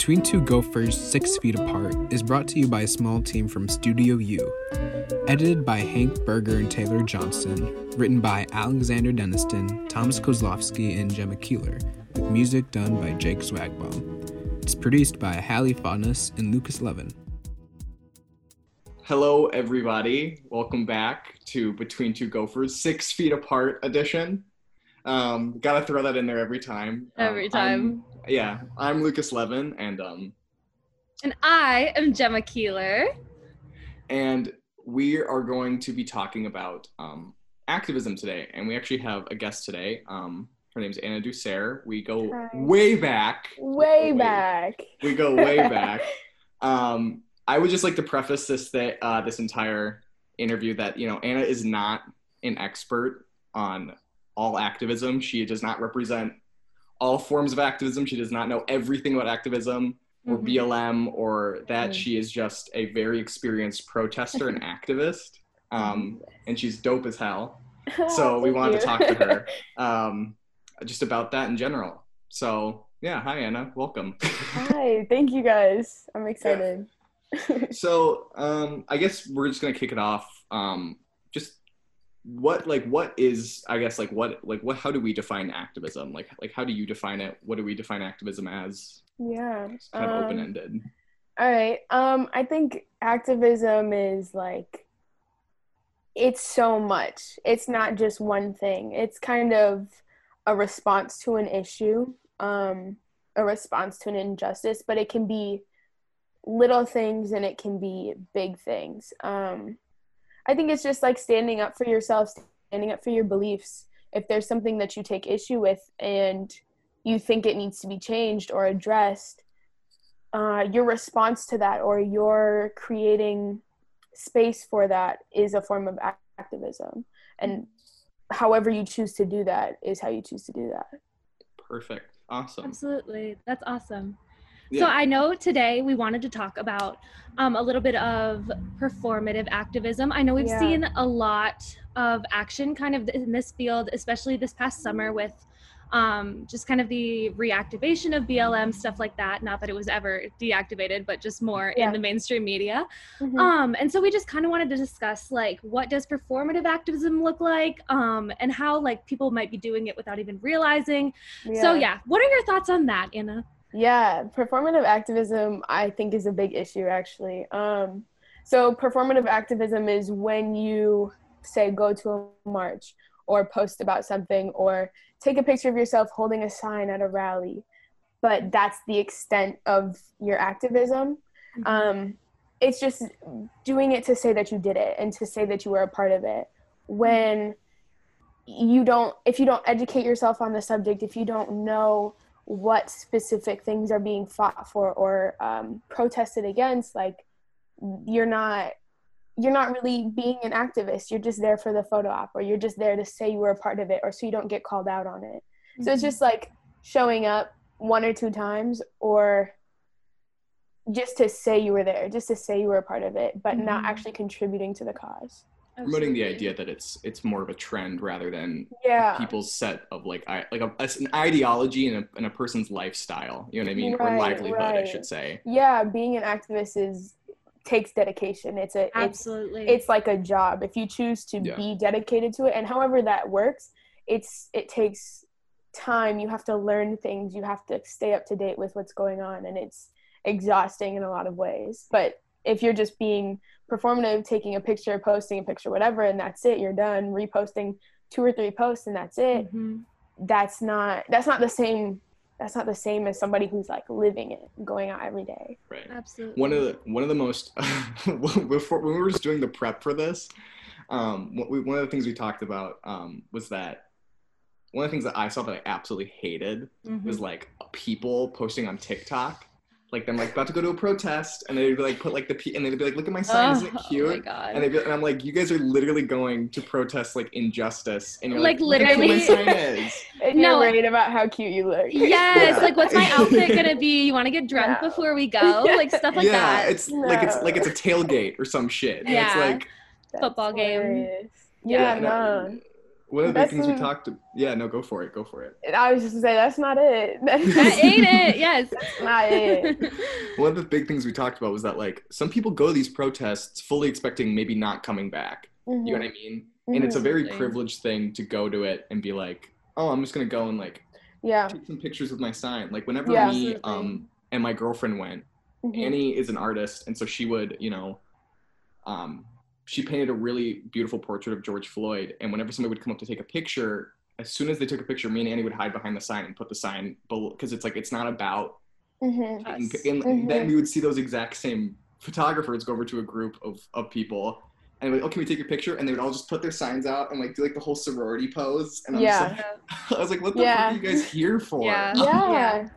Between Two Gophers, Six Feet Apart is brought to you by a small team from Studio U. Edited by Hank Berger and Taylor Johnson. Written by Alexander Deniston, Thomas Kozlowski, and Jemma Keeler. With music done by Jake Swagwell. It's produced by Hallie Faunus and Lukas Levin. Hello, everybody. Welcome back to Between Two Gophers, Six Feet Apart edition. Um, gotta throw that in there every time. Um, Every time. I'm- yeah, I'm Lukas Levin, and um, And I am Jemma Keeler. and we are going to be talking about um, activism today. And we actually have a guest today. Um, her name's Anna DuSaire. We go Hi. way back. way Wait. back. We go way back. Um, I would just like to preface this that uh, this entire interview that you know Anna is not an expert on all activism. She does not represent all forms of activism. She does not know everything about activism or Mhm. BLM or that. Mhm. She is just a very experienced protester and activist. Um, and she's dope as hell. So we wanted to talk to her um, just about that in general. So yeah, hi Anna, welcome. Hi, thank you guys. I'm excited. so um i guess we're just gonna kick it off um just what like what is i guess like what like what how do we define activism like like how do you define it what do we define activism as yeah. it's kind of um, open-ended All right. Um, I think activism is like it's so much. It's not just one thing. It's kind of a response to an issue, um, a response to an injustice, but it can be little things and it can be big things. Um, I think it's just like standing up for yourself, standing up for your beliefs. If there's something that you take issue with and you think it needs to be changed or addressed, uh, your response to that or your creating space for that is a form of activism. And however you choose to do that is how you choose to do that. perfect awesome Absolutely. That's awesome. Yeah So I know today we wanted to talk about um, a little bit of performative activism. I know we've Yeah. seen a lot of action kind of in this field, especially this past summer with um, just kind of the reactivation of BLM, stuff like that. Not that it was ever deactivated, but just more Yeah. in the mainstream media. Mhm. Um, and so we just kind of wanted to discuss like what does performative activism look like, um, and how like people might be doing it without even realizing. So yeah, what are your thoughts on that, Anna? Yeah, performative activism I think is a big issue actually. Um, so performative activism is when you say go to a march or post about something or take a picture of yourself holding a sign at a rally, but that's the extent of your activism. Um, it's just doing it to say that you did it and to say that you were a part of it. When you don't, if you don't educate yourself on the subject, if you don't know what specific things are being fought for or um, protested against, like you're not you're not really being an activist. You're just there for the photo op, or you're just there to say you were a part of it, or so you don't get called out on it. So it's just like showing up one or two times, or just to say you were there, just to say you were a part of it, but not Mhm. actually contributing to the cause. Promoting the idea that it's it's more of a trend rather than Yeah. people's set of like I, like a, an ideology and a, and a person's lifestyle. You know what i mean? Or Right, livelihood i should say. Yeah, being an activist is takes dedication. It's a it's Absolutely. it's like a job. If you choose to Yeah. be dedicated to it and however that works it's it takes time. You have to learn things. You have to stay up to date with what's going on and it's exhausting in a lot of ways. But if you're just being performative taking a picture posting a picture whatever and that's it you're done reposting two or three posts and that's it Mhm. that's not that's not the same that's not the same as somebody who's like living it going out every day right Absolutely. one of the one of the most before when we were just doing the prep for this um what we, one of the things we talked about um was that one of the things that i saw that i absolutely hated Mhm. was like people posting on tiktok like them like about to go to a protest and they'd be like put like the p and they'd be like look at my sign isn't it Oh, oh cute Oh my god. and, they'd be, and i'm like you guys are literally going to protest like injustice and you're Like, like, look at my literally- sign is and No. you're worried about how cute you look yes, Yeah. like what's my outfit gonna be? You want to get drunk No. before we go? Like stuff like that yeah, that. it's like it's like it's a tailgate or some shit. Yeah. it's like That's Football game. hilarious. yeah, Yeah, no, no. one of the big That's things we the- talked. Yeah, no, go for it. Go for it. I was just gonna say that's not it. That's that ain't it. Yes. that's not it. One of the big things we talked about was that like some people go to these protests fully expecting maybe not coming back. You know what I mean? And it's a Mhm. very privileged thing to go to it and be like, oh, I'm just gonna go and like yeah. take some pictures with my sign. Like whenever Yeah. me Absolutely. um and my girlfriend went, Mhm. Annie is an artist, and so she would, you know, um, she painted a really beautiful portrait of George Floyd. And whenever somebody would come up to take a picture, as soon as they took a picture, me and Annie would hide behind the sign and put the sign below because it's like it's not about. Mhm. taking Us. pi- And Mhm. then we would see those exact same photographers go over to a group of of people. And like, oh, can we take a picture? And they would all just put their signs out and like do like the whole sorority pose. And I'm Yeah. just like, I was like, what the Yeah. fuck are you guys here for? Yeah. Yeah.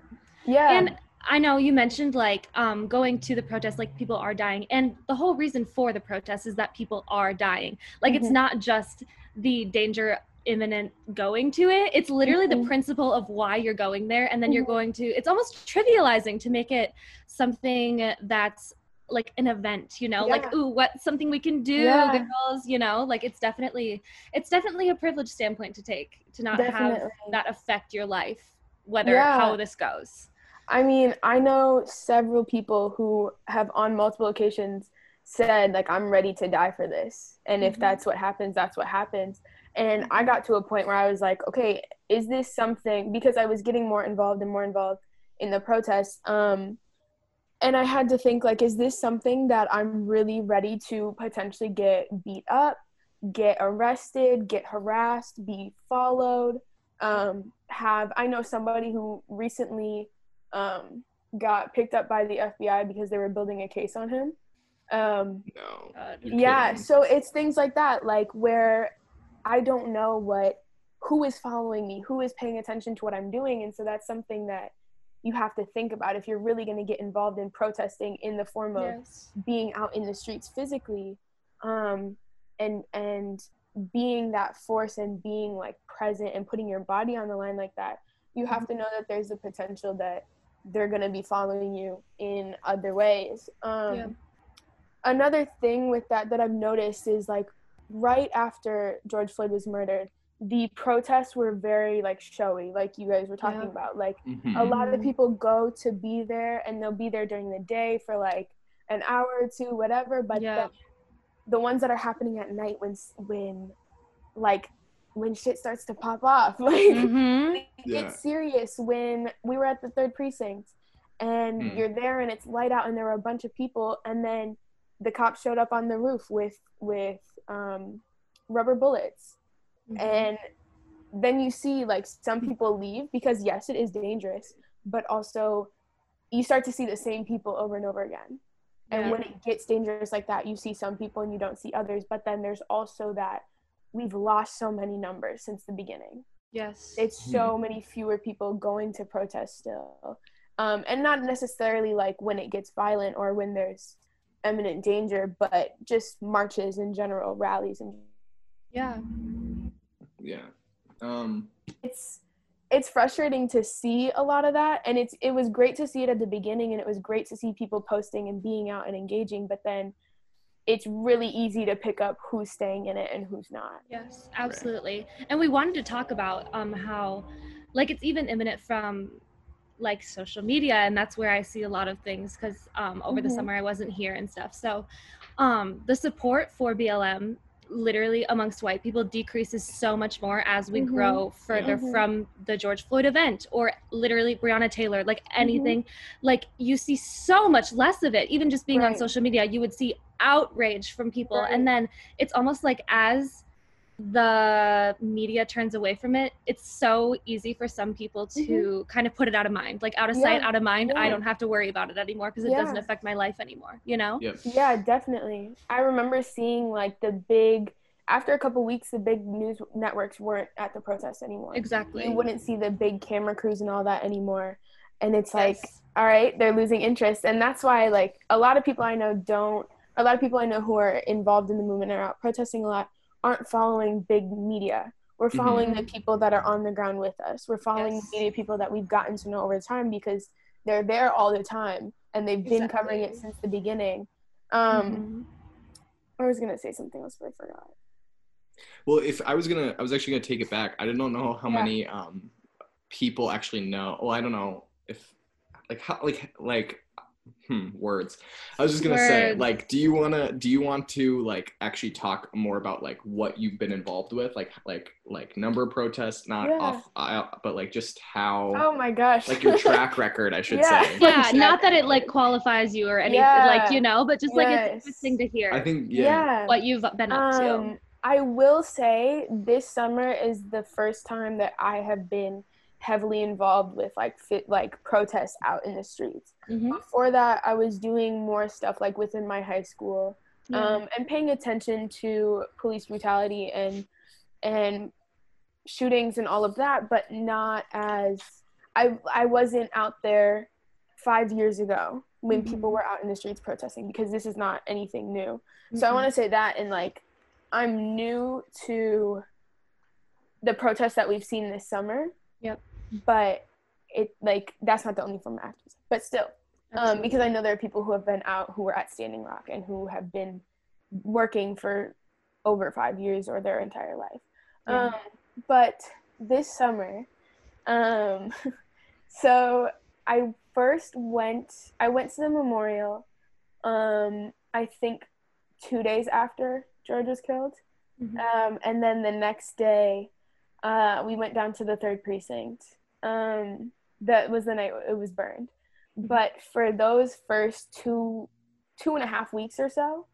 Yeah. And I know you mentioned like um, going to the protest, like people are dying. And the whole reason for the protest is that people are dying. Like it's Mhm. not just the danger imminent going to it, it's literally Mhm. the principle of why you're going there. And then you're Mhm. going to, it's almost trivializing to make it something that's like an event, you know, like, ooh, what something we can do, Yeah. girls, you know, like it's definitely, it's definitely a privileged standpoint to take to not have that affect your life, whether Yeah. how this goes. I mean, I know several people who have on multiple occasions said like I'm ready to die for this. And if Mhm. that's what happens, that's what happens. And I got to a point where I was like, okay, is this something because I was getting more involved and more involved in the protests um and I had to think like is this something that I'm really ready to potentially get beat up, get arrested, get harassed, be followed, um have I know somebody who recently um, got picked up by the FBI because they were building a case on him. Um, No. God. Yeah, kidding. so it's things like that, like where I don't know what who is following me, who is paying attention to what I'm doing, and so that's something that you have to think about if you're really going to get involved in protesting in the form of Yes. being out in the streets physically um and and being that force and being like present and putting your body on the line like that you have to know that there's a potential that they're going to be following you in other ways um Yeah. another thing with that that i've noticed is like right after george floyd was murdered the protests were very like showy like you guys were talking Yeah. about like Mhm. a lot of Mhm. people go to be there and they'll be there during the day for like an hour or two whatever but Yeah. then the ones that are happening at night when when like when shit starts to pop off like Mm-hmm. it Yeah. gets serious when we were at the third precinct and Hmm. you're there and it's light out and there were a bunch of people and then the cops showed up on the roof with with um, rubber bullets Mm-hmm. and then you see like some people leave because yes it is dangerous but also you start to see the same people over and over again and Yeah. when it gets dangerous like that you see some people and you don't see others but then there's also that we've lost so many numbers since the beginning Yes. it's so many fewer people going to protest still um, and not necessarily like when it gets violent or when there's imminent danger but just marches in general rallies and yeah. Yeah. Um, it's it's frustrating to see a lot of that and it's it was great to see it at the beginning and it was great to see people posting and being out and engaging but then it's really easy to pick up who's staying in it and who's not Yes, absolutely. And we wanted to talk about um how like it's even imminent from like social media and that's where I see a lot of things cuz um over the Mhm. summer I wasn't here and stuff. So um the support for BLM literally amongst white people decreases so much more as we Mhm. grow further Mhm. from the George Floyd event or literally Breonna Taylor like anything like you see so much less of it even just being on social media you would see outrage from people Right. and then it's almost like as the media turns away from it it's so easy for some people to kind of put it out of mind. Like out of sight Mm-hmm. Out of mind i don't have to worry about it anymore because it doesn't affect my life anymore you know? Yep. yeah definitely. I remember seeing like the big after a couple weeks the big news networks weren't at the protests anymore. Exactly. You wouldn't see the big camera crews and all that anymore. And it's like Yes. all right they're losing interest. And that's why like a lot of people i know don't a lot of people i know who are involved in the movement are out protesting a lot aren't following big media we're Mhm. following the people that are on the ground with us we're following Yes. the media people that we've gotten to know over time because they're there all the time and they've been covering it since the beginning um Mhm. i was gonna say something else but i forgot Well, if I was gonna, I was actually gonna take it back. I didn't know how Yeah. many um, people actually know. Well, I don't know if like how like like hmm, words. I was just gonna say like, do you wanna do you want to like actually talk more about like what you've been involved with, like like like number of protests, not Yeah. off, uh, but like just how Oh my gosh. like your track record, I should Yeah. say. Yeah, Like, not that it like qualifies you or anything, Yeah. like you know, but just like Yes. it's interesting to hear I think yeah. yeah. what you've been up to. Um, I will say this summer is the first time that I have been heavily involved with like fit like protests out in the streets. Mhm. Before that, I was doing more stuff like within my high school, Yeah. um, and paying attention to police brutality and and shootings and all of that, but not as I I wasn't out there five years ago when Mhm. people were out in the streets protesting because this is not anything new. So I Mhm. want to say that and like I'm new to the protests that we've seen this summer. Yep. But it like that's not the only form of activism. But still, um, because I know there are people who have been out who were at Standing Rock and who have been working for over five years or their entire life. Yeah. Um, but this summer, um, so I first went. I went to the memorial. Um, I think two days after George was killed, Mhm. um, and then the next day, uh, we went down to the third precinct. Um, that was the night it was burned. But for those first two, two and a half weeks or so,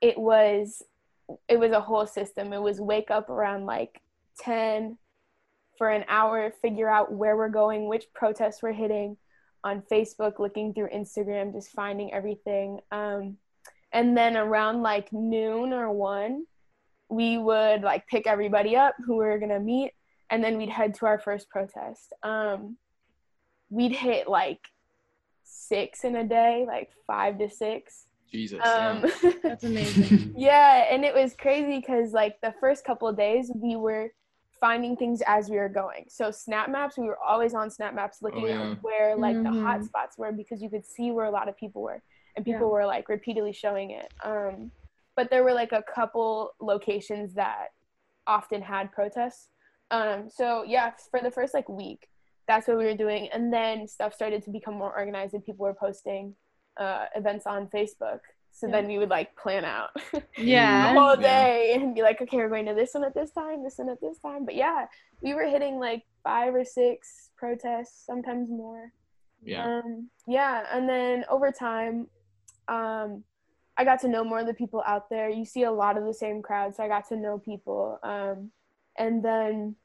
it was, it was a whole system. It was wake up around like ten, for an hour, figure out where we're going, which protests we're hitting, on Facebook, looking through Instagram, just finding everything. Um, and then around like noon or one, we would like pick everybody up who we are gonna meet, and then we'd head to our first protest. Um, we'd hit like six in a day, like five to six. Jesus. Um, yeah. That's amazing. yeah, and it was crazy because like the first couple of days we were finding things as we were going. So snap maps, we were always on snap maps looking Oh, yeah. at where like the hot Mhm. spots were because you could see where a lot of people were and people Yeah. were like repeatedly showing it. Um, but there were like a couple locations that often had protests. Um, so yeah, for the first like week, that's what we were doing, and then stuff started to become more organized and people were posting uh, events on Facebook. So Yeah. then we would like plan out Yeah. the whole Yeah. day and be like, okay, we're going to this one at this time, this one at this time. But yeah, we were hitting like five or six protests, sometimes more. yeah. Um, yeah, and then over time, um, I got to know more of the people out there. You see a lot of the same crowd, so I got to know people, um, and then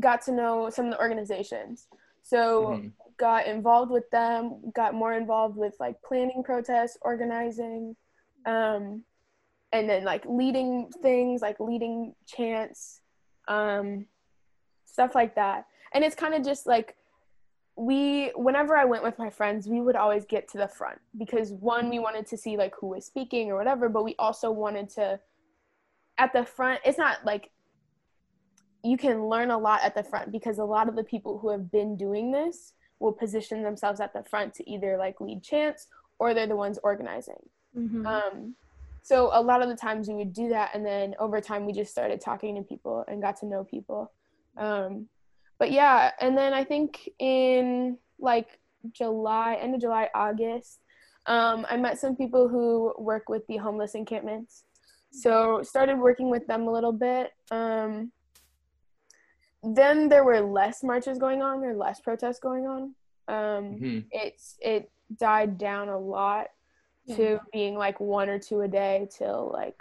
got to know some of the organizations. So Mhm. got involved with them, got more involved with like planning protests, organizing, um, and then like leading things, like leading chants, um, stuff like that. And it's kind of just like we, whenever I went with my friends, we would always get to the front because one, we wanted to see like who was speaking or whatever, but we also wanted to, at the front, it's not like you can learn a lot at the front because a lot of the people who have been doing this will position themselves at the front to either like lead chants or they're the ones organizing. Mhm. Um, so a lot of the times we would do that, and then over time we just started talking to people and got to know people. Um, but yeah, and then I think in like July, end of July, August, um, I met some people who work with the homeless encampments. So started working with them a little bit. Um, then there were less marches going on, there were less protests going on. Um, Mhm. it's it died down a lot to being like one or two a day till like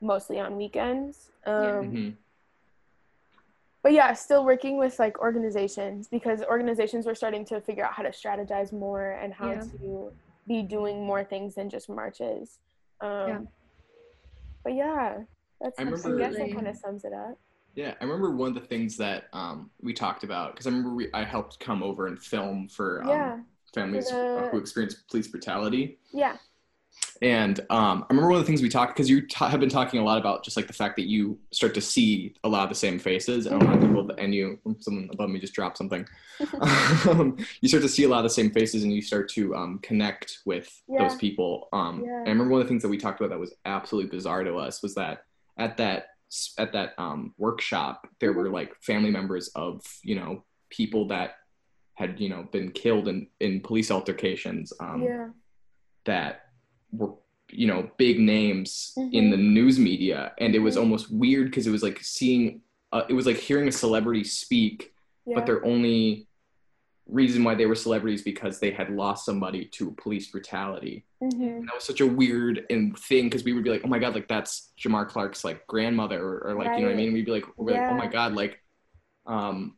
mostly on weekends. Um, Yeah. Mhm. But yeah, still working with like organizations because organizations were starting to figure out how to strategize more and how Yeah. to be doing more things than just marches. Um, Yeah. But yeah, that's I I, guess that kind of sums it up. Yeah, I remember one of the things that um, we talked about because I remember we, I helped come over and film for um, yeah, families the- who experience police brutality. yeah, And um, I remember one of the things we talked because you ta- have been talking a lot about just like the fact that you start to see a lot of the same faces, and a lot of people, and you, someone above me just dropped something. um, you start to see a lot of the same faces, and you start to um, connect with Yeah. those people. Um, Yeah. I remember one of the things that we talked about that was absolutely bizarre to us was that at that at that um, workshop, there were like family members of you know people that had you know been killed in in police altercations um, yeah. that were you know big names in the news media, and it was Mhm. almost weird because it was like seeing uh, it was like hearing a celebrity speak, Yeah. but their only reason why they were celebrities because they had lost somebody to police brutality Mhm. and that was such a weird and thing because we would be like, oh my god, like that's Jamar Clark's like grandmother or, or like you know what I Right. mean. We'd be like, we'd be like, oh my god, like, um.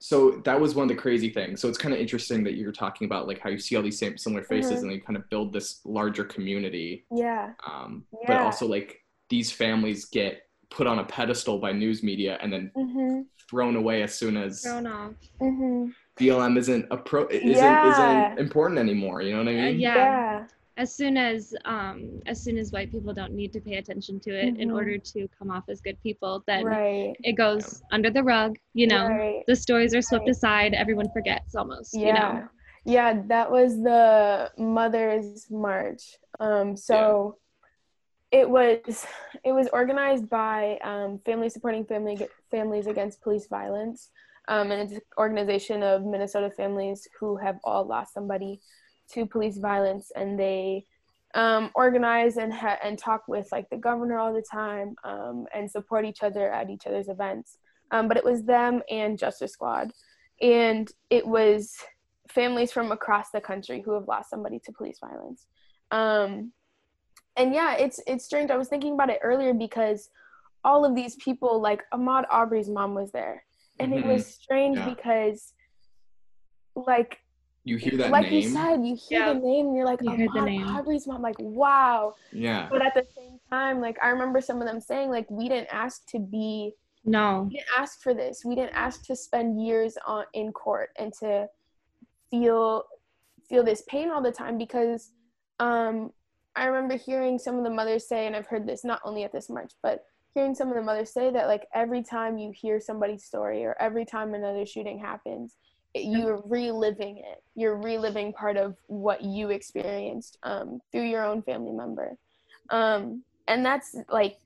So that was one of the crazy things. So it's kind of interesting that you're talking about like how you see all these same similar faces Mhm. and they kind of build this larger community. Yeah. Um, but also like these families get put on a pedestal by news media and then Mhm. thrown away as soon as Thrown off. Mhm. BLM isn't a pro isn't Yeah. isn't important anymore. You know what I Uh, mean? yeah. Yeah. As soon as um as soon as white people don't need to pay attention to it in Mhm. order to come off as good people, then Right. it goes under the rug. You know, Right. the stories are swept Right. aside. Everyone forgets almost. Yeah. You know. Yeah, that was the Mothers March. Um, so it was it was organized by um, Family Supporting Family Families Against Police Violence, um, and it's an organization of Minnesota families who have all lost somebody to police violence, and they um, organize and ha- and talk with like the governor all the time, um, and support each other at each other's events. Um, but it was them and Justice Squad, and it was families from across the country who have lost somebody to police violence. Um, and yeah, it's it's strange. I was thinking about it earlier because all of these people, like Ahmaud Arbery's mom, was there, and it Mhm. was strange Yeah. because, like, You hear that like name? you said, you hear Yeah. the name, and you're like You heard the name. Arbery's mom, like wow. yeah. But at the same time, like I remember some of them saying, like we didn't ask to be No. we didn't ask for this. We didn't ask to spend years on in court and to feel feel this pain all the time because um, I remember hearing some of the mothers say, and I've heard this not only at this march, but hearing some of the mothers say that like every time you hear somebody's story or every time another shooting happens, it, you're reliving it. You're reliving part of what you experienced um, through your own family member, um, and that's like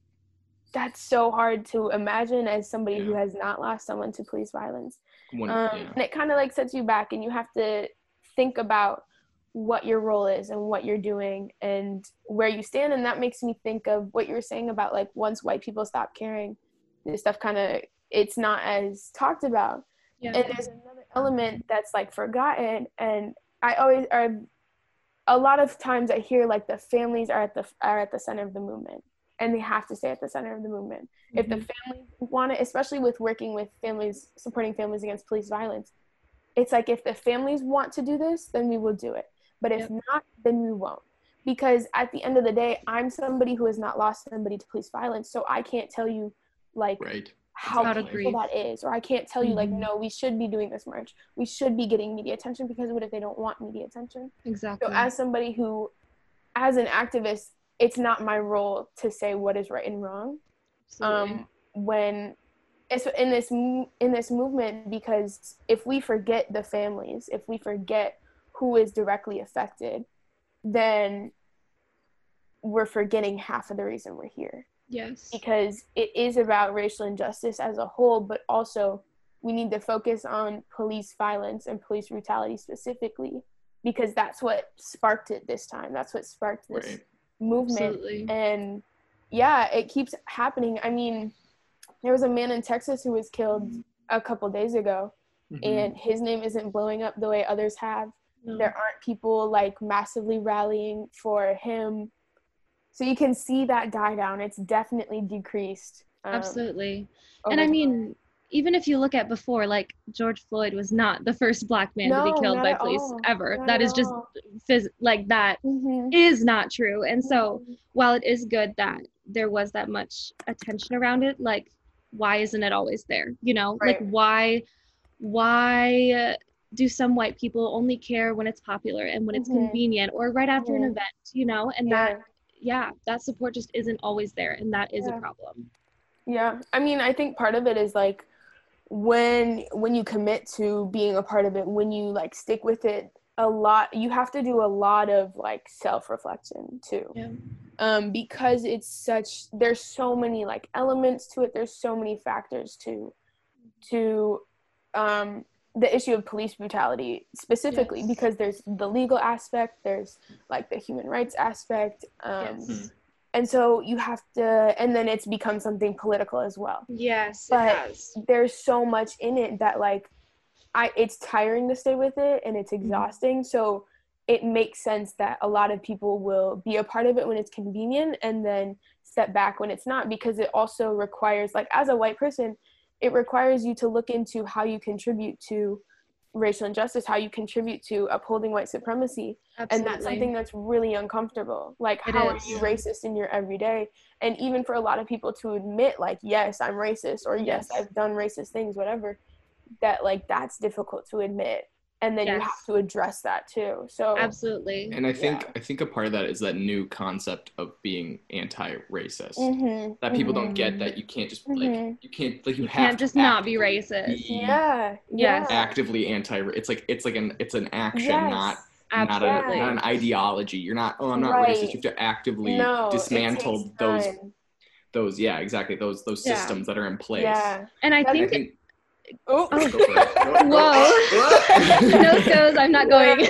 that's so hard to imagine as somebody who has not lost someone to police violence. Um, yeah. And it kind of like sets you back, and you have to think about what your role is and what you're doing and where you stand. And that makes me think of what you were saying about like once white people stop caring, this stuff kind of it's not as talked about. Yeah. And there's another element that's like forgotten, and I always are. A lot of times I hear like the families are at the are at the center of the movement, and they have to stay at the center of the movement if the mm-hmm. families want it, especially with working with families, supporting families against police violence, it's like if the families want to do this, then we will do it. But if Yep. not, then we won't. Because at the end of the day, I'm somebody who has not lost somebody to police violence, so I can't tell you like right. how How painful that is, or I can't tell you like, Mhm. no, we should be doing this march. We should be getting media attention because what if they don't want media attention? Exactly. So as somebody who, as an activist, it's not my role to say what is right and wrong Absolutely. um, when it's in this in this movement because if we forget the families if we forget who is directly affected then we're forgetting half of the reason we're here yes. because it is about racial injustice as a whole but also we need to focus on police violence and police brutality specifically because that's what sparked it this time that's what sparked this Right. movement Absolutely. and yeah it keeps happening i mean there was a man in texas who was killed a couple days ago Mhm. and his name isn't blowing up the way others have No. there aren't people like massively rallying for him so you can see that die down it's definitely decreased um, Absolutely. And I time. mean, even if you look at before, like George Floyd was not the first black man to be killed by police all. ever. Not That at is just phys- like that Mhm. is not true. And so while it is good that there was that much attention around it, like why isn't it always there? You know, like why why do some white people only care when it's popular and when it's Mhm. convenient or right after an Mhm. event, you know? And yeah. that yeah, that support just isn't always there and that is Yeah. a problem. Yeah, I mean, I think part of it is like when when you commit to being a part of it, when you like stick with it a lot, you have to do a lot of like self reflection too. Yeah. um, because it's such there's so many like elements to it there's so many factors to to um, the issue of police brutality specifically Yes. because there's the legal aspect there's like the human rights aspect um, Yes. and so you have to and then it's become something political as well Yes, But- there's so much in it that like I it's tiring to stay with it and Mm-hmm. it's exhausting. So it makes sense that a lot of people will be a part of it when it's convenient and then step back when it's not because it also requires like as a white person, it requires you to look into how you contribute to racial injustice, how you contribute to upholding white supremacy. And that's something that's really uncomfortable. Like It how are you racist in your everyday? And even for a lot of people to admit like yes i'm racist or yes, Yes. i've done racist things whatever that like that's difficult to admit and then you have to address that too so Absolutely. And I think Yeah. I think a part of that is that new concept of being anti-racist. Mhm, That people don't mhm, get that you can't just like Mhm. you can't like you, You have can't to just not be racist. be yeah Yes. yeah. actively anti. It's like it's like an it's an action, Yes. not not, a, not an ideology. You're not. Oh, I'm not Right. racist. You have to actively no, dismantle those those yeah exactly those those Yeah. systems that are in place. yeah and I That- I think, think. Oh, Go for it. Go- go- Whoa. no goes, I'm not going.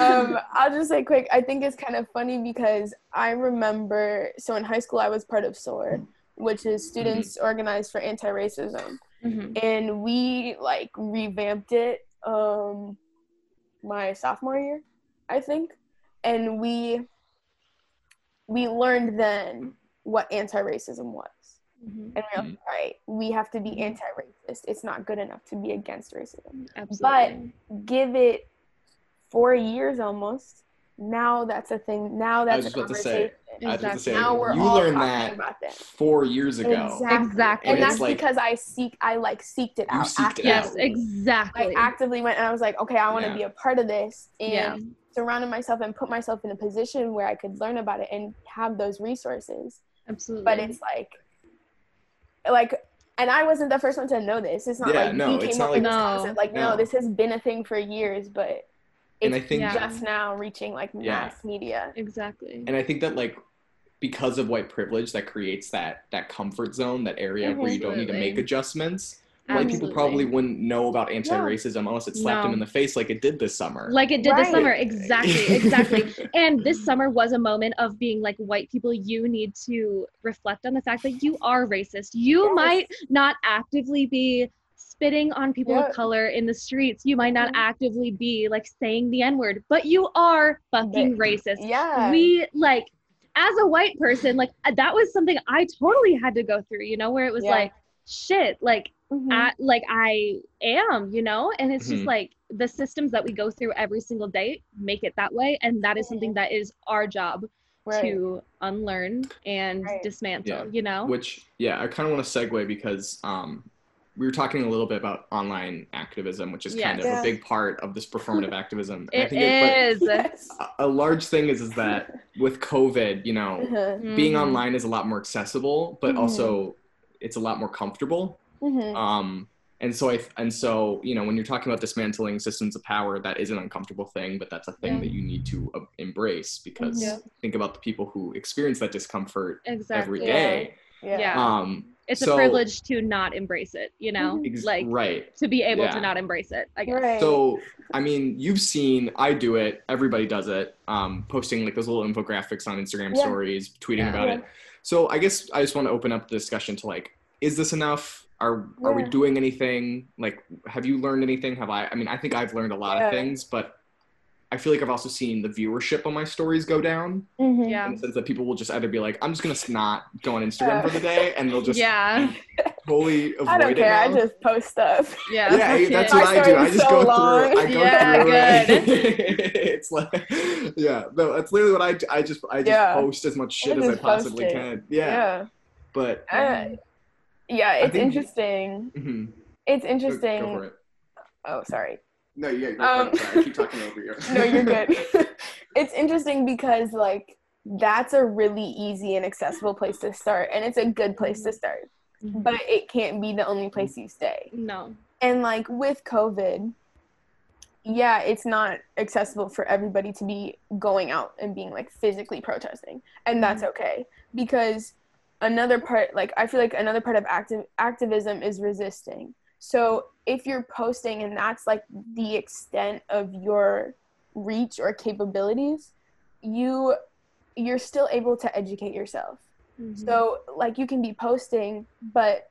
um, I'll just say quick. I think it's kind of funny because I remember. So in high school, I was part of SOAR, which is Students Organized for Anti-Racism, Mhm. and we like revamped it um, my sophomore year, I think, and we we learned then what anti-racism was. Mhm. And we we're like, all right, we have to be anti-racist. It's not good enough to be against racism Absolutely. give it four years almost. Now that's a thing. Now I that's was a about to say. conversation. I was about to say. Exactly. Now we're you all learned talking that about that. four years ago. Exactly. Exactly. And And that's like- because I seek. I like seeked it You out. seeked it yes, out. actively. exactly. I actively went and I was like, okay, I want to Yeah. be a part of this, and Yeah. surrounded myself and put myself in a position where I could learn about it and have those resources. Absolutely. But it's like, like, and I wasn't the first one to know this. It's not Yeah, like no, we came not up like- with this No. concept. Like, no. No. this has been a thing for years, but it's And I think Yeah. just now reaching like Yeah. mass media. exactly. and I think that like because of white privilege that creates that that comfort zone, that area where you don't need to make Absolutely. White people probably wouldn't know about anti-racism unless it slapped No. them in the face like it did this summer. like it did this summer exactly exactly and this summer was a moment of being like white people you need to reflect on the fact that you are racist you Yes. might not actively be spitting on people Yeah. of color in the streets you might not Mhm. actively be like saying the n word but you are fucking But- racist Yeah. we like as a white person like that was something i totally had to go through you know where it was Yeah. like shit like Mhm. at, like I am, you know, and it's just Mhm. like the systems that we go through every single day make it that way, and that is something that is our job Right. to unlearn and Right. dismantle. Yeah. You know, Which yeah, I kind of want to segue because um, we were talking a little bit about online activism, which is kind of Yeah. a big part of this performative activism. And I it think it- is. Yes. but a- a large thing is is that with COVID, you know, Mhm. being Mhm. online is a lot more accessible, but Mhm. also it's a lot more comfortable. Mhm. Um, and so I and so you know when you're talking about dismantling systems of power, that is an uncomfortable thing, but that's a thing Yeah. that you need to uh, embrace because Yeah. think about the people who experience that discomfort Exactly. every day. Yeah. Yeah. Um, It's so- a privilege to not embrace it. You know, ex- like right. to be able Yeah. to not embrace it. I guess. Right. So, I mean, you've seen, I do it, everybody does it, um, posting like those little infographics on Instagram Yeah. stories, tweeting Yeah. about Yeah. it. So, I guess I just want to open up the discussion to like, is this enough? Are, are we doing anything? Like, have you learned anything? Have I? I mean, I think I've learned a lot Yeah. of things, but I feel like I've also seen the viewership on my stories go down Mhm. Yeah. in the sense that people will just either be like, I'm just going to not go on Instagram for the day, and they'll just Yeah. totally avoid I don't it care. I just post stuff. Yeah. yeah, hey, that's it. what My I do. story I is just so go long. through. I go Yeah, through good. it's like, yeah, no, that's literally what I. I just, I just Yeah. post as much shit as I possibly it. can. Yeah, Yeah. but Uh, yeah, it's think- interesting. mhm. It's interesting. Go for it. Oh, sorry. No, yeah, go um, sorry. I keep talking over you. no, you're good. it's interesting because like that's a really easy and accessible place to start and it's a good place to start. Mhm. But it can't be the only place you stay. No. And like with COVID, yeah, it's not accessible for everybody to be going out and being like physically protesting, and that's okay because another part, like I feel like another part of active activism is resisting. So if you're posting and that's like the extent of your reach or capabilities, you you're still able to educate yourself. Mhm. So like you can be posting, but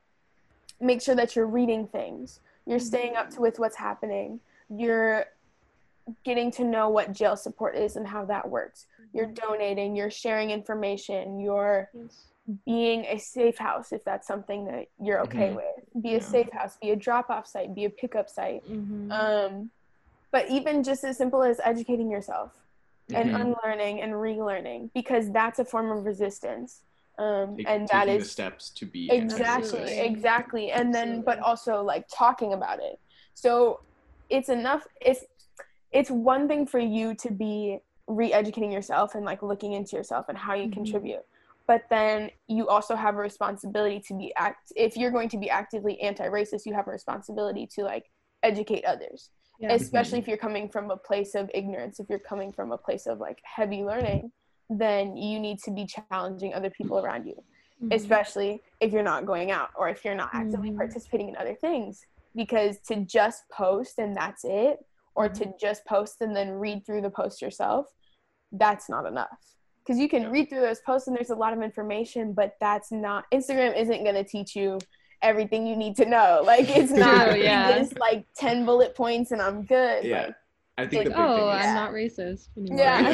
make sure that you're reading things. You're staying up to with what's happening. You're getting to know what jail support is and how that works. You're donating, you're sharing information, you're Yes. Being a safe house if that's something that you're okay Mhm. with. Be a Yeah. safe house, be a drop off site, be a pickup site. Mhm. Um, but even just as simple as educating yourself and Mhm. unlearning and relearning because that's a form of resistance. Um, Take- and that is the steps to be exactly exactly and then but also like talking about it so it's enough it's it's one thing for you to be re-educating yourself and like looking into yourself and how you Mhm. contribute but then you also have a responsibility to be act if you're going to be actively anti-racist you have a responsibility to like educate others Yeah. especially if you're coming from a place of ignorance if you're coming from a place of like heavy learning then you need to be challenging other people around you Mhm. especially if you're not going out or if you're not actively Mhm. participating in other things because to just post and that's it or to just post and then read through the post yourself that's not enough because you can Yeah. read through those posts and there's a lot of information but that's not instagram isn't going to teach you everything you need to know like it's not True, yeah. this like 10 bullet points and i'm good Yeah. like, I think Like, the big oh, thing is, I'm not racist anymore. Yeah.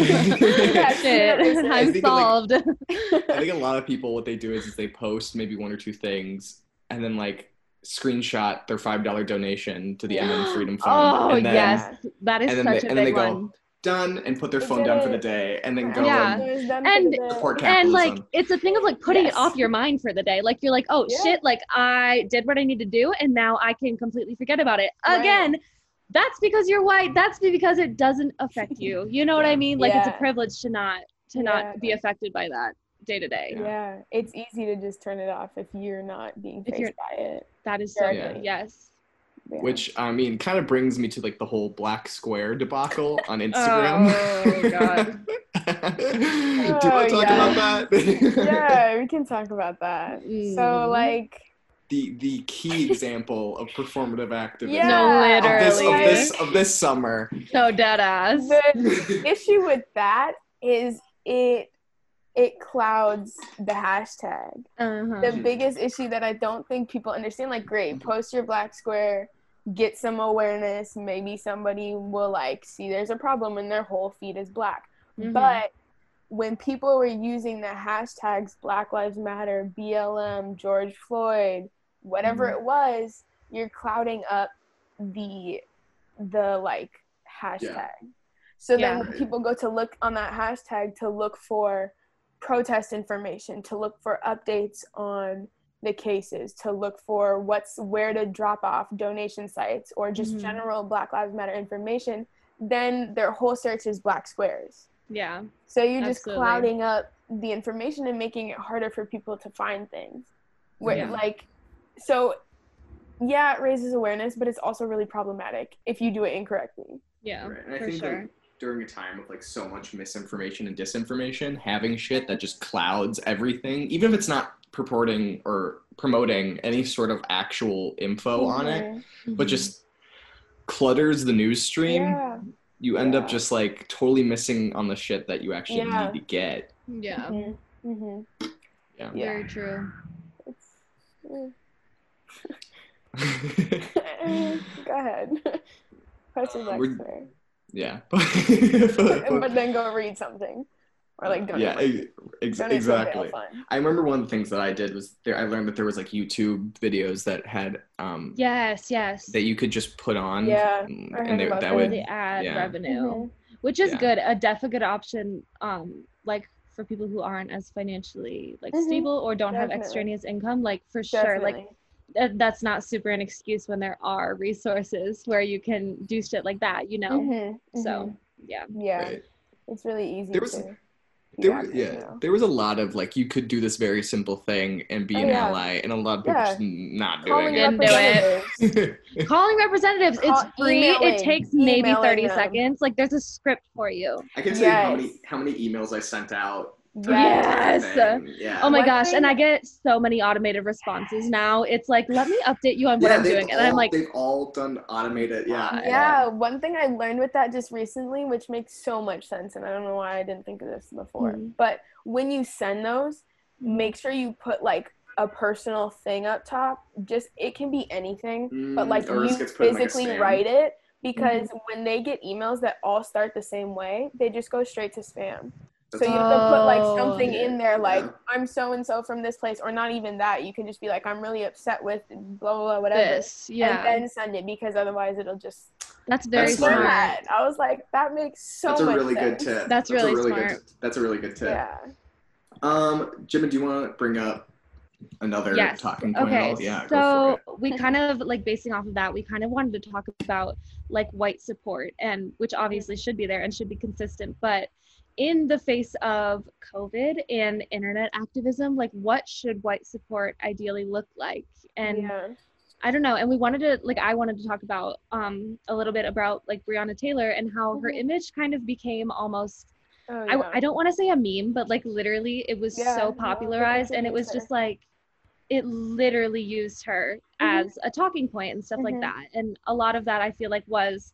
Yeah, Shit, I I'm think like- solved. I think a lot of people what they do is, is they post maybe one or two things and then like screenshot their five dollar donation to the MM Freedom Fund. oh and then yes, that is and then such they- a and then big they go, one. Done and put their phone down for the day and then go Yeah. and There's them And- for the And like it's a thing of like putting Yes. it off your mind for the day. Like you're like, oh Yeah. shit, like I did what I need to do and now I can completely forget about it. Right. Again, that's because you're white. That's because it doesn't affect you. You know what I mean? Like it's a privilege to not to Yeah. not be affected by that day to day. yeah. it's easy to just turn it off if you're not being faced by it. That is so Yeah. good. Yes. Yeah. which I mean kind of brings me to like the whole black square debacle on Instagram. Oh, God. Do you want to Oh, talk yeah. about that? yeah, we can talk about that. Mm. So like the the key example of performative activism Yeah. No, of this of this of this summer. So dead ass. the issue with that is it it clouds the hashtag. Uh-huh. The biggest issue that I don't think people understand, like great, post your black square, get some awareness, maybe somebody will like see there's a problem and their whole feed is black. Mhm. But when people were using the hashtags Black Lives Matter, BLM, George Floyd, whatever Mhm. it was, you're clouding up the the like hashtag. So then Yeah. when people go to look on that hashtag to look for protest information, to look for updates on the cases, to look for what's where to drop off donation sites or just Mhm. general Black Lives Matter information, then their whole search is black squares. yeah. So you're just clouding up the information and making it harder for people to find things. Where Yeah. like so yeah, it raises awareness, but it's also really problematic if you do it incorrectly. Yeah. Right. And I think sure. that during a time of like so much misinformation and disinformation, having shit that just clouds everything, even if it's not purporting or promoting any sort of actual info on it, Mhm. but just clutters the news stream, Yeah. you end up just like totally missing on the shit that you actually Yeah. need to get. yeah. Mhm. Mhm. Yeah. Yeah. Very true. Eh. Go ahead. Post your black We're- square. yeah. but then go read something. Or like donate. yeah, money. ex- Donate to exactly. I remember one of the things that I did was there. I learned that there was like YouTube videos that had um Yes, yes. that you could just put on. Yeah, and, I heard and they, about that for would the ad yeah. revenue, Mhm. which is Yeah. good. A def a good option, um, like for people who aren't as financially like Mhm. stable or don't have extraneous income. Like for sure, like Definitely. that, that's not super an excuse when there are resources where you can do shit like that. You know. Mhm, So mhm. yeah. yeah, Right. it's really easy There was- to. There, Yeah, were- I yeah, know. there was a lot of like you could do this very simple thing and be Oh, an yeah. ally, and a lot of people Yeah. just not Calling doing it. it. Calling representatives, it's Call- free. It takes maybe emailing 30 them. seconds. Like there's a script for you. I can tell you how many how many emails I sent out. Yes. Yeah. Oh my One gosh, and I get so many automated responses now. It's like, let me update you on what yeah, I'm they've doing. And I'm like, they've all done automated. Yeah. Yeah, one thing I learned with that just recently, which makes so much sense, and I don't know why I didn't think of this before, Mhm. but when you send those, make sure you put like a personal thing up top. Just it can be anything, but like Mm, or it you just gets put in, like, a physically spam. write it because when they get emails that all start the same way, they just go straight to spam. That's So you have to put like Oh. something in there like Yeah. I'm so and so from this place, or not even that. You can just be like I'm really upset with blah blah blah whatever, this. Yeah. and then send it because otherwise it'll just That's very That's smart. smart. that. I was like, that makes so That's a much really sense. good tip. That's a really good. smart. That's a really good tip. Yeah. Um, Jemma, do you want to bring up another Yes. talking point? Okay. Yeah. so we kind of like basing off of that, we kind of wanted to talk about like white support and which obviously should be there and should be consistent, but in the face of COVID and internet activism, like what should white support ideally look like? And yeah. I don't know. And we wanted to like I wanted to talk about um a little bit about like Breonna Taylor and how her Mhm. image kind of became almost Oh, I, yeah. I don't want to say a meme, but like literally it was Yeah, so popularized and it was just like it literally used her Mhm. as a talking point and stuff like Mhm. that. And a lot of that I feel like was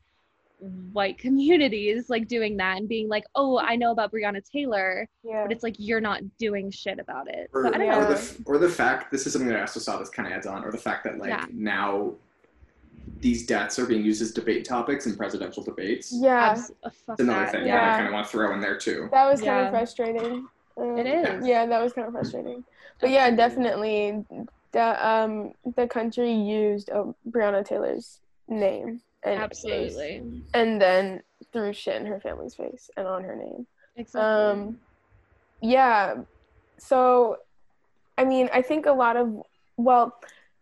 white communities like doing that and being like, oh, I know about Breonna Taylor, yeah. but it's like you're not doing shit about it. Or, so I don't Yeah. or the or the fact this is something that I also saw this kind of adds on, or the fact that like Yeah. now these deaths are being used as debate topics in presidential debates. yeah. Abs- fuck It's another that. thing that Yeah. I kind of want to throw in there too. That was kind of frustrating. Um, It is. Yeah, that was kind of frustrating. But yeah, definitely, the um the country used uh, Breonna Taylor's name and face, Absolutely. and then threw shit in her family's face and on her name. Exactly. Um, yeah. So, I mean, I think a lot of, well,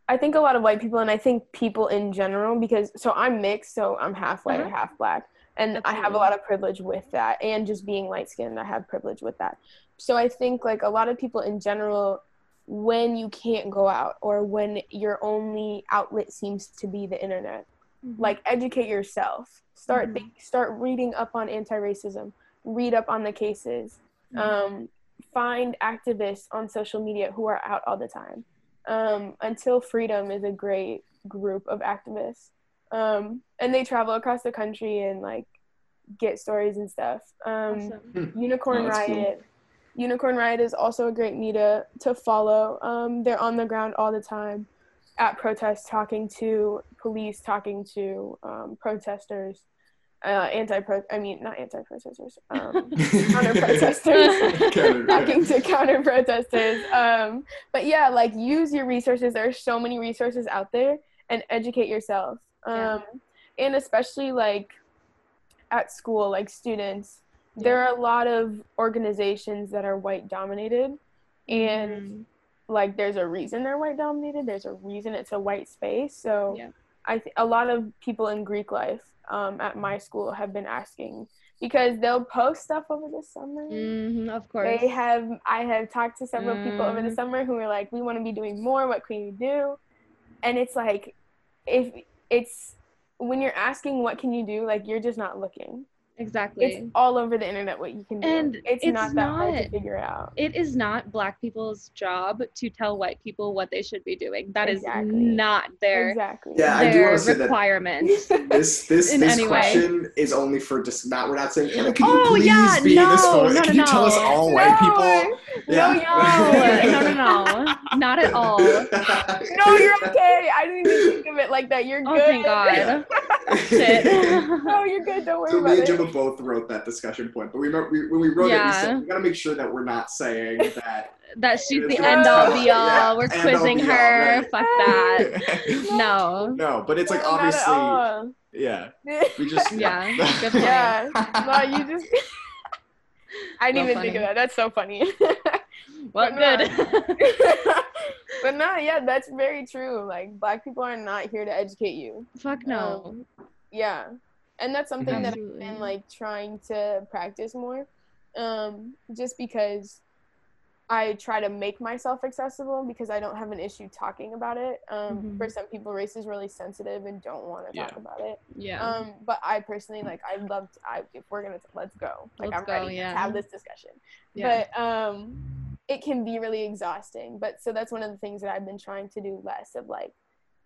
I think a lot of white people, and I think people in general, because so I'm mixed, so I'm half white, Uh-huh. half black, and I have a lot of privilege with that, and just being light skinned, I have privilege with that. So I think like a lot of people in general, when you can't go out or when your only outlet seems to be the internet. Like educate yourself. Start Mhm. think, start reading up on anti-racism. Read up on the cases. Mhm. um, find activists on social media who are out all the time. Um, until freedom is a great group of activists. Um, and they travel across the country and like get stories and stuff. Um, Awesome. unicorn Oh, that's cool. riot. Unicorn riot is also a great media to follow. Um, they're on the ground all the time at protests talking to police talking to um, protesters uh, anti-pro i mean not anti-protesters um, counter protesters talking to counter protesters um, but yeah like use your resources there are so many resources out there and educate yourself um, Yeah. and especially like at school like students there are a lot of organizations that are white dominated and Mhm. Like there's a reason they're white dominated there's a reason it's a white space so Yeah. i th- a lot of people in greek life um, at my school have been asking because they'll post stuff over the summer Mhm, of course. they have i have talked to several people over the Mm. summer who are like we want to be doing more what can you do and it's like if it's when you're asking what can you do like you're just not looking exactly. it's all over the internet what you can do And it's, it's not that hard to not- figure out it is not black people's job to tell white people what they should be doing. That is Exactly. not their exactly Yeah, I do wanna say that- requirement. This this this any way. question is only for just not. We're not saying. Anna, can you Oh, please yeah, be no, this no, photo? no, Can you tell us no. all white No, people? no, no, no, no, no, not at all. no you're okay i didn't even think of it like that you're oh, good Oh, good thank God. Shit. no you're good don't worry So about it Jemma both wrote that discussion point, but we, we when we wrote it, we said we gotta make sure that we're not saying that. that she's the end all be all. yeah, We're end quizzing all, her. right. Fuck that. No. no, but it's like No, not at obviously, all. yeah. We just Yeah, good point. yeah no you just i didn't So even think of that that's so funny Well, But no. good. but no yeah that's very true like black people are not here to educate you Fuck no. Um, yeah and that's something that I've been like trying to practice more um, just because I try to make myself accessible because I don't have an issue talking about it. Um, Mhm. For some people, race is really sensitive and don't want to talk about it. Yeah. Um, but I personally like I love to, I if we're gonna let's go like Let's I'm go, ready yeah. to have this discussion. yeah. But um, it can be really exhausting. But so that's one of the things that I've been trying to do less of like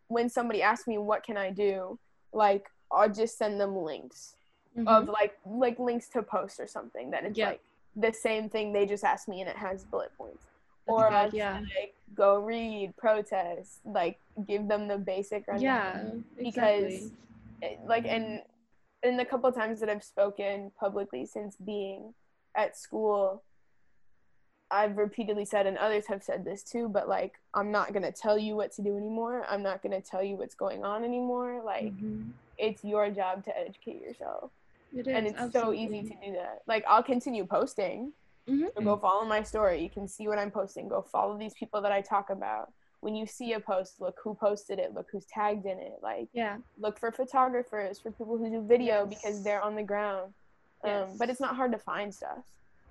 when somebody asks me what can I do, like I'll just send them links Mhm. of like like links to posts or something that it's Yeah. like the same thing they just asked me and it has bullet points. Or I'll yeah. like go read, protest, like give them the basic rundown yeah. because Exactly. it- like and in the couple times that I've spoken publicly since being at school, I've repeatedly said, and others have said this too, but like, I'm not gonna tell you what to do anymore. I'm not gonna tell you what's going on anymore. Like, Mhm. It's your job to educate yourself. It is, and it's absolutely. so easy to do that. Like, I'll continue posting. Mhm. So go follow my story. You can see what I'm posting. Go follow these people that I talk about. When you see a post, look who posted it, look who's tagged in it. Like, Yeah. look for photographers for people who do video Yes. because they're on the ground um, Yes. but it's not hard to find stuff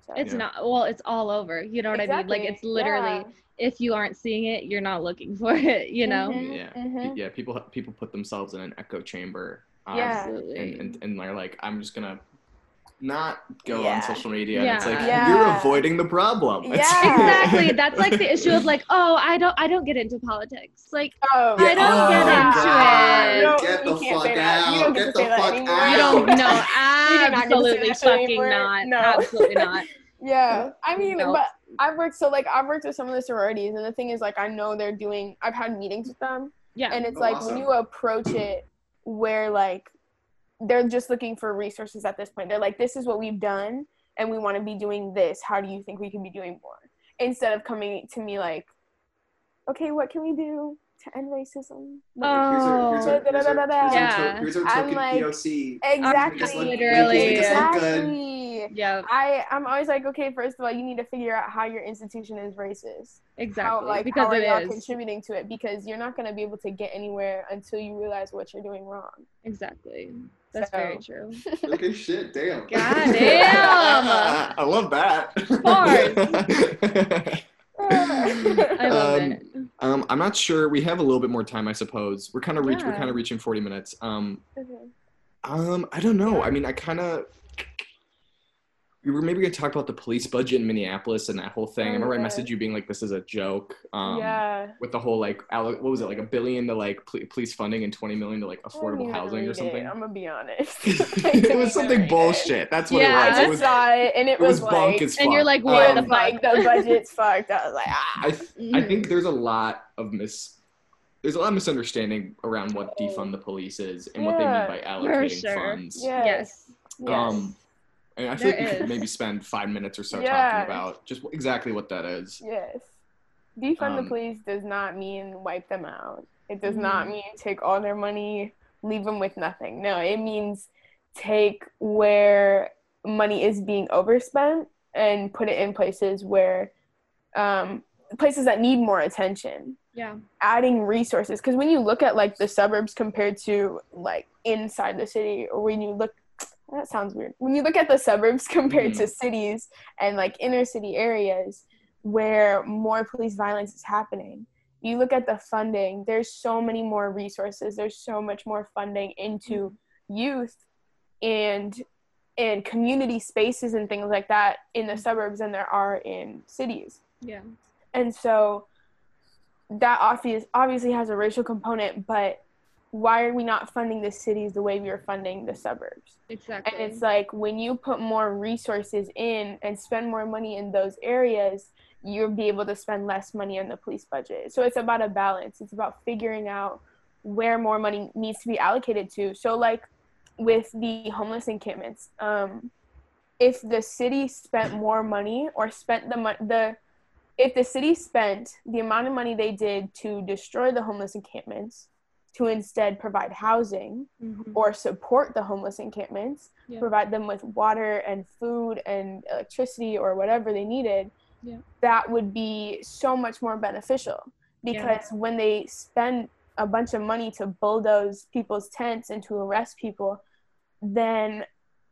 so. It's Yeah. not well, it's all over. You know what I mean? Like it's literally yeah. if you aren't seeing it, you're not looking for it, you know? Mhm, Yeah. mhm. Yeah. People people put themselves in an echo chamber. um, Yeah. Absolutely. And, and and they're like, I'm just gonna not go Yeah. on social media. And it's like Yeah. you're avoiding the problem. Yeah. exactly. That's like the issue of like, oh, I don't I don't get into politics. Like oh I don't Oh, get into God. it. You don't- Get the fuck say that. You out. don't get Get the fuck anymore. out. you don't no, not get to say absolutely that fucking anymore. not. No. Absolutely not. yeah i mean Nope. but i've worked so like i've worked with some of the sororities and the thing is like i know they're doing i've had meetings with them Yeah. and it's Oh, like awesome. when you approach it where like they're just looking for resources at this point they're like this is what we've done and we want to be doing this how do you think we can be doing more instead of coming to me like okay what can we do to end racism Oh. Yeah. here's our I'm token like- POC. exactly Literally. make us look good. exactly yeah, I, I'm always like, okay, first of all, you need to figure out how your institution is racist. exactly. How like because how are it y'all is. contributing to it? Because you're not gonna be able to get anywhere until you realize what you're doing wrong. Exactly. That's So- very true. Okay, shit, damn. God damn. I love that. I love Um, it. um, I'm not sure. We have a little bit more time, I suppose. We're kind of reach. We're kind of reaching 40 minutes. Um, Mhm. um, I don't know. I mean, I kind of. We were maybe gonna talk about the police budget in Minneapolis and that whole thing. I remember I messaged you being like, "This is a joke." Um, yeah. With the whole like, what was it like a billion to like pol- police funding and 20 million to like affordable housing or something? It. I'm gonna be honest. It was something read it. bullshit. That's what Yeah, it was. I It was, saw it, and it, it was was, bunk like, as fuck. And you're like, it what the fuck? like the budget's fucked. I was like, ah. I, th- I think there's a lot of mis there's a lot of misunderstanding around what defund the police is and what they mean by allocating sure. funds. Yes. Yes. Um, and I feel like There we could maybe spend five minutes or so Yeah. talking about just exactly what that is. Yes. Defund the Um, police does not mean wipe them out. It does not Mhm. mean take all their money, leave them with nothing. No, it means take where money is being overspent and put it in places where, um, places that need more attention. Yeah. Adding resources. Because when you look at like the suburbs compared to like inside the city, or when you look, that sounds weird. When you look at the suburbs compared to mm. cities and like inner city areas, where more police violence is happening. You look at the funding, there's so many more resources, there's so much more funding into mm. youth and and community spaces and things like that in the mm. suburbs than there are in cities. Yeah. And so that obvious obviously has a racial component, but why are we not funding the cities the way we are funding the suburbs? Exactly. And it's like when you put more resources in and spend more money in those areas, you'll be able to spend less money on the police budget. So it's about a balance. It's about figuring out where more money needs to be allocated to. So like with the homeless encampments, um, if the city spent more money or spent the mo- the if the city spent the amount of money they did to destroy the homeless encampments to instead provide housing, Mhm. or support the homeless encampments, Yeah. provide them with water and food and electricity or whatever they needed, Yeah. that would be so much more beneficial. Because when they spend a bunch of money to bulldoze people's tents and to arrest people, then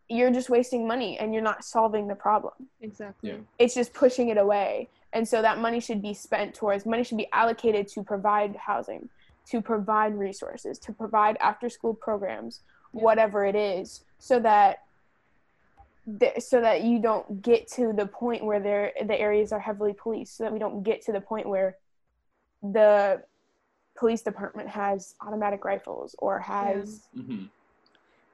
you're just wasting money and you're not solving the problem. Exactly. Yeah. It's just pushing it away. And so that money should be spent towards money should be allocated to provide housing, to provide resources, to provide after school programs, Yeah. whatever it is, so that th- so that you don't get to the point where there the areas are heavily policed, so that we don't get to the point where the police department has automatic rifles or has hmm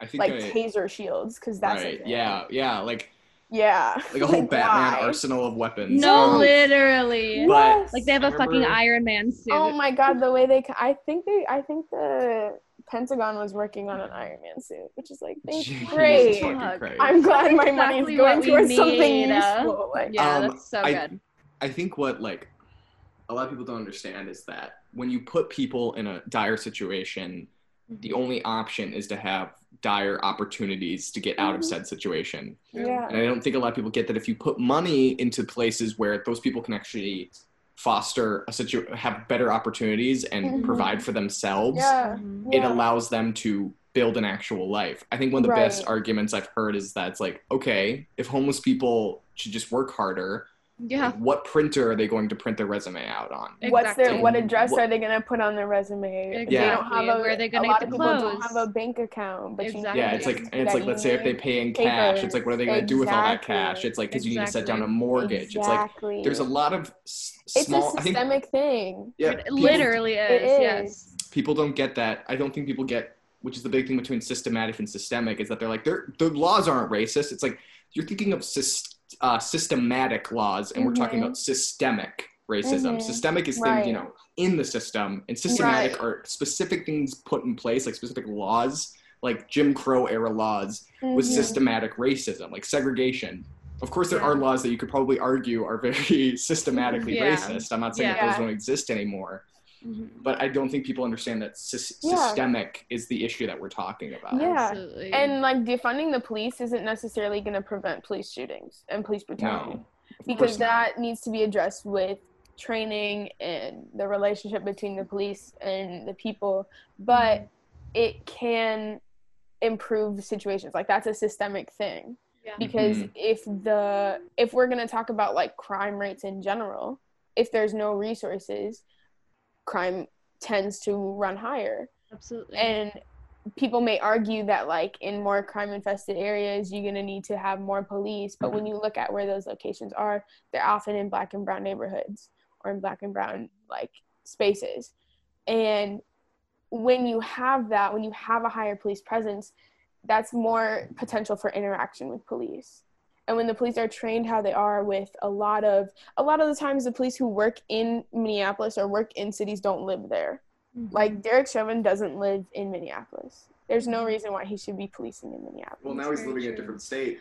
I think like I, taser shields because that's a right. thing. Yeah, yeah, like yeah like a whole Batman why? arsenal of weapons. No, Um, literally. But- like they have I a fucking Iron Man suit. Oh my god, the way they, I think they, I think the Pentagon was working on an Iron Man suit, which is like, thank you, Jesus great. fucking Christ. I'm glad my Exactly money's going towards something need, uh, useful. Like, yeah, Um, that's so I- good. I think what like a lot of people don't understand is that when you put people in a dire situation, the only option is to have dire opportunities to get out of Mhm. said situation. yeah, And I don't think a lot of people get that if you put money into places where those people can actually foster a situ have better opportunities and Mhm. provide for themselves, yeah, Mhm. it yeah. allows them to build an actual life. I think one of the best arguments I've heard is that it's like, okay, if homeless people should just work harder, Yeah. like, what printer are they going to print their resume out on? What's their what address What- are they gonna put on their resume? If They Yeah. don't have a, Where are they a gonna lot get the people don't have a bank account, but Exactly. Yeah, it's like you, and it's that like let's say if they pay in cash, it's like what are they going to do with all that cash? It's like because you need to set down a Exactly. mortgage. It's like there's a lot of s- It's small. a I think systemic thing. yeah, It people- literally is. It is. Yes. people don't get that. I don't think people get, which is the big thing between systematic and systemic, is that they're like, they're, the laws aren't racist. It's like you're thinking of syst, uh, systematic laws, and we're talking about systemic racism. Mhm. Systemic is Right. things, you know, in the system, and systematic Right. are specific things put in place, like specific laws, like Jim Crow era laws, with Mhm. systematic racism, like segregation. Of course, there Yeah. are laws that you could probably argue are very systematically Yeah. racist. I'm not saying that those don't exist anymore Mhm. but I don't think people understand that sys- Yeah. systemic is the issue that we're talking about. Yeah. Absolutely. And like defunding the police isn't necessarily going to prevent police shootings and police brutality. No, because that needs to be addressed with training and the relationship between the police and the people but Mm-hmm. it can improve situations like that's a systemic thing yeah. because Mhm. if the if we're going to talk about like crime rates in general if there's no resources crime tends to run higher. Absolutely. and people may argue that like in more crime infested areas you're going to need to have more police but when you look at where those locations are they're often in black and brown neighborhoods or in black and brown like spaces. And when you have that when you have a higher police presence that's more potential for interaction with police and when the police are trained how they are with a lot of a lot of the times the police who work in minneapolis or work in cities don't live there Mhm. like Derek Chauvin doesn't live in Minneapolis. There's no reason why he should be policing in Minneapolis. Well, now he's very living in a different state.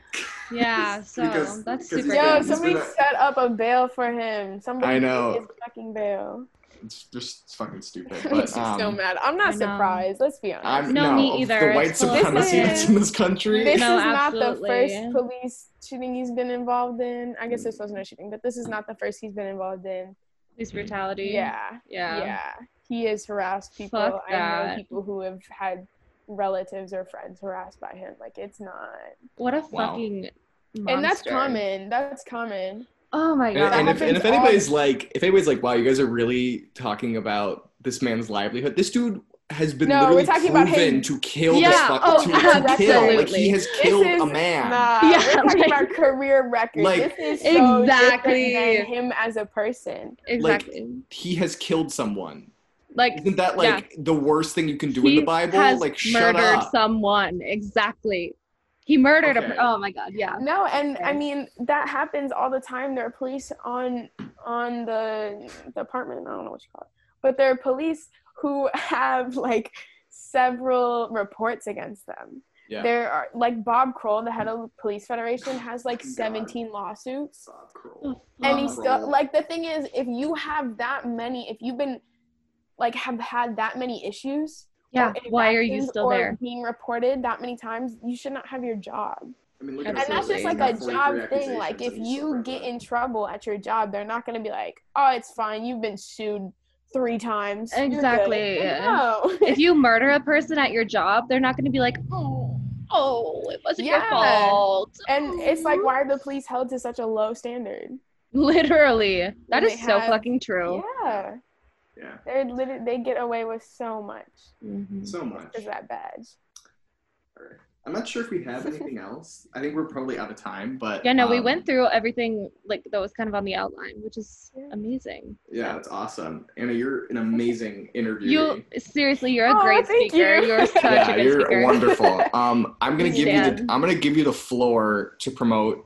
Yeah, so Because- that's because super Yo, somebody a- set up a bail for him. Somebody I know. his fucking bail. It's just it's fucking stupid. It makes But me so um, mad. I'm not surprised. Let's be honest. I'm No, no, me either. The white It's supremacy fine. that's in this country. this No, is not the first police shooting he's been involved in. I guess this wasn't a shooting, but this is not the first he's been involved in. Police brutality. Yeah. Yeah. Yeah. He has harassed people. Fuck I know that. people who have had relatives or friends harassed by him. Like it's not What a Wow. fucking and that's common. That's common. Oh my god. and if, and if anybody's the- like, if anybody's like, wow, you guys are really talking about this man's livelihood. This dude has been No, we're literally talking about proven him. to kill Yeah, this fuck, oh, to, to kill. Like absolutely. he has This killed is a man. Nah, Yeah, we're talking like- about career record. Like- this is so Exactly. than him as a person. exactly. He has killed someone. Like, Isn't that like the worst thing you can do in the Bible? has Like shut murdered up. someone. Exactly. He murdered Okay. a. Per- oh my god. Yeah. No, and I mean that happens all the time. There are police on on the the apartment. I don't know what you call it, but there are police who have like several reports against them. Yeah. There are like Bob Kroll, the head of the police federation, has like oh God. 17 lawsuits. Bob Kroll. Oh, and Bob he's Kroll. still like the thing is if you have that many if you've been like have had that many issues Yeah. or Why are you still there? being reported that many times you should not have your job I mean, look And that's just like a job thing like if accusations and he's still you get in trouble at your job they're not going to be like oh it's fine you've been sued three times You're. Exactly. no if you murder a person at your job, they're not going to be like, oh, oh, it wasn't your fault. And it's like, why are the police held to such a low standard? Literally, that When is they so have- fucking true. Yeah, Yeah. they're literally they get away with so much Mhm. So much. Is that badge. All right. I'm not sure if we have anything else. I think we're probably out of time, but Yeah, no, we um, went through everything like that was kind of on the outline, which is Yeah. amazing. Yeah, that's awesome. Anna, you're an amazing interviewer. You seriously, you're a Aw, great thank speaker. you. You. are such a yeah, good you're speaker. wonderful. Um, I'm gonna give you the I'm gonna give you the floor to promote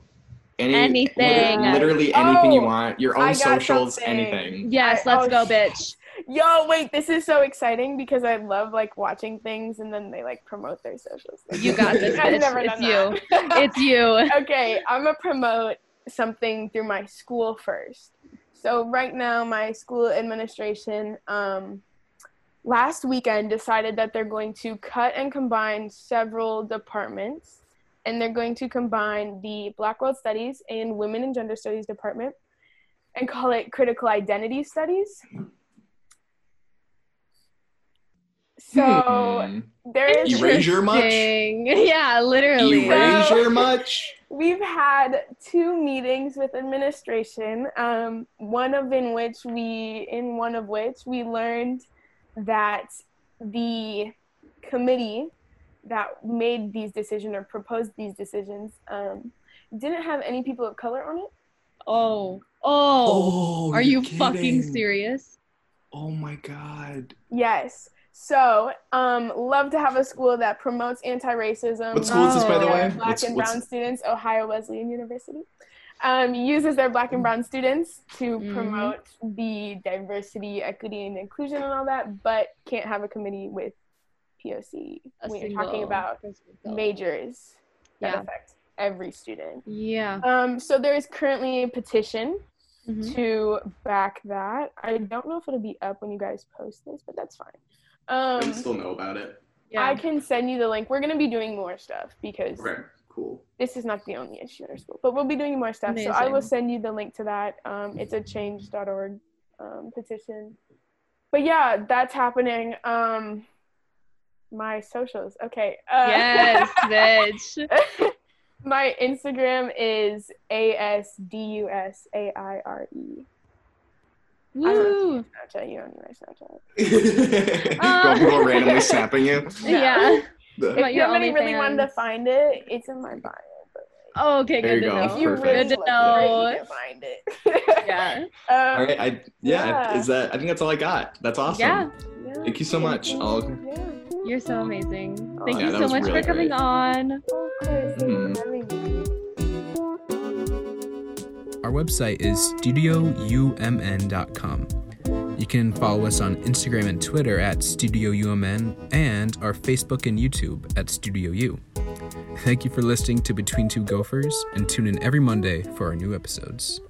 any Anything. literally, literally anything you Oh, want, your own socials, something. anything. Yes, I- let's oh, go, bitch. Yo, wait, this is so exciting because I love like watching things and then they like promote their socials. You got this, I've never It's done you. that. It's you. okay, I'm gonna promote something through my school first. So right now, my school administration um, last weekend decided that they're going to cut and combine several departments, and they're going to combine the Black World Studies and Women and Gender Studies department, and call it Critical Identity Studies. So Hmm. there is Erasure much? Yeah, literally. Erasure much? We've had two meetings with administration. Um, one of in which we, in one of which we learned that the committee that made these decisions or proposed these decisions um, didn't have any people of color on it. Oh, oh. Are you fucking serious? Oh my god. Yes. So, um, love to have a school that promotes anti-racism. What school is this, by the Oh. way? Black What's- and what's- brown students, Ohio Wesleyan University, um, uses their black and brown students to Mhm. promote the diversity, equity, and inclusion and all that, but can't have a committee with POC. A when you're talking about person of color. majors that Yeah. affect every student. Yeah. Um, so there is currently a petition Mhm. to back that. I don't know if it'll be up when you guys post this, but that's fine. I Um, still know about it. Yeah. I can send you the link. We're gonna be doing more stuff because Okay, cool. this is not the only issue in our school, but we'll be doing more stuff. So I will send you the link to that. Um, it's a change.org um, petition. But yeah, that's happening. Um, my socials. Okay. Uh, yes, bitch. my Instagram is A S D U S A I R E. Woo. Snapchat, you don't need my Snapchat. Uh. People randomly snapping you. Yeah. The- About if your somebody really wanted to find it, it's in my bio. Oh, okay, There good you to go. know. if you Perfect. really Good to look for it, know. you find it. Yeah. Um, all right, I yeah, Yeah. is that I think that's all I got. That's awesome. Yeah. yeah. Thank you so much. I'll Yeah. You're so amazing. Thank Oh, you so much really for coming great. on. Of course. Thank you for having me. Hmm. Our website is studioumn.com. You can follow us on Instagram and Twitter at Studio UMN and our Facebook and YouTube at Studio U. Thank you for listening to Between Two Gophers and tune in every Monday for our new episodes.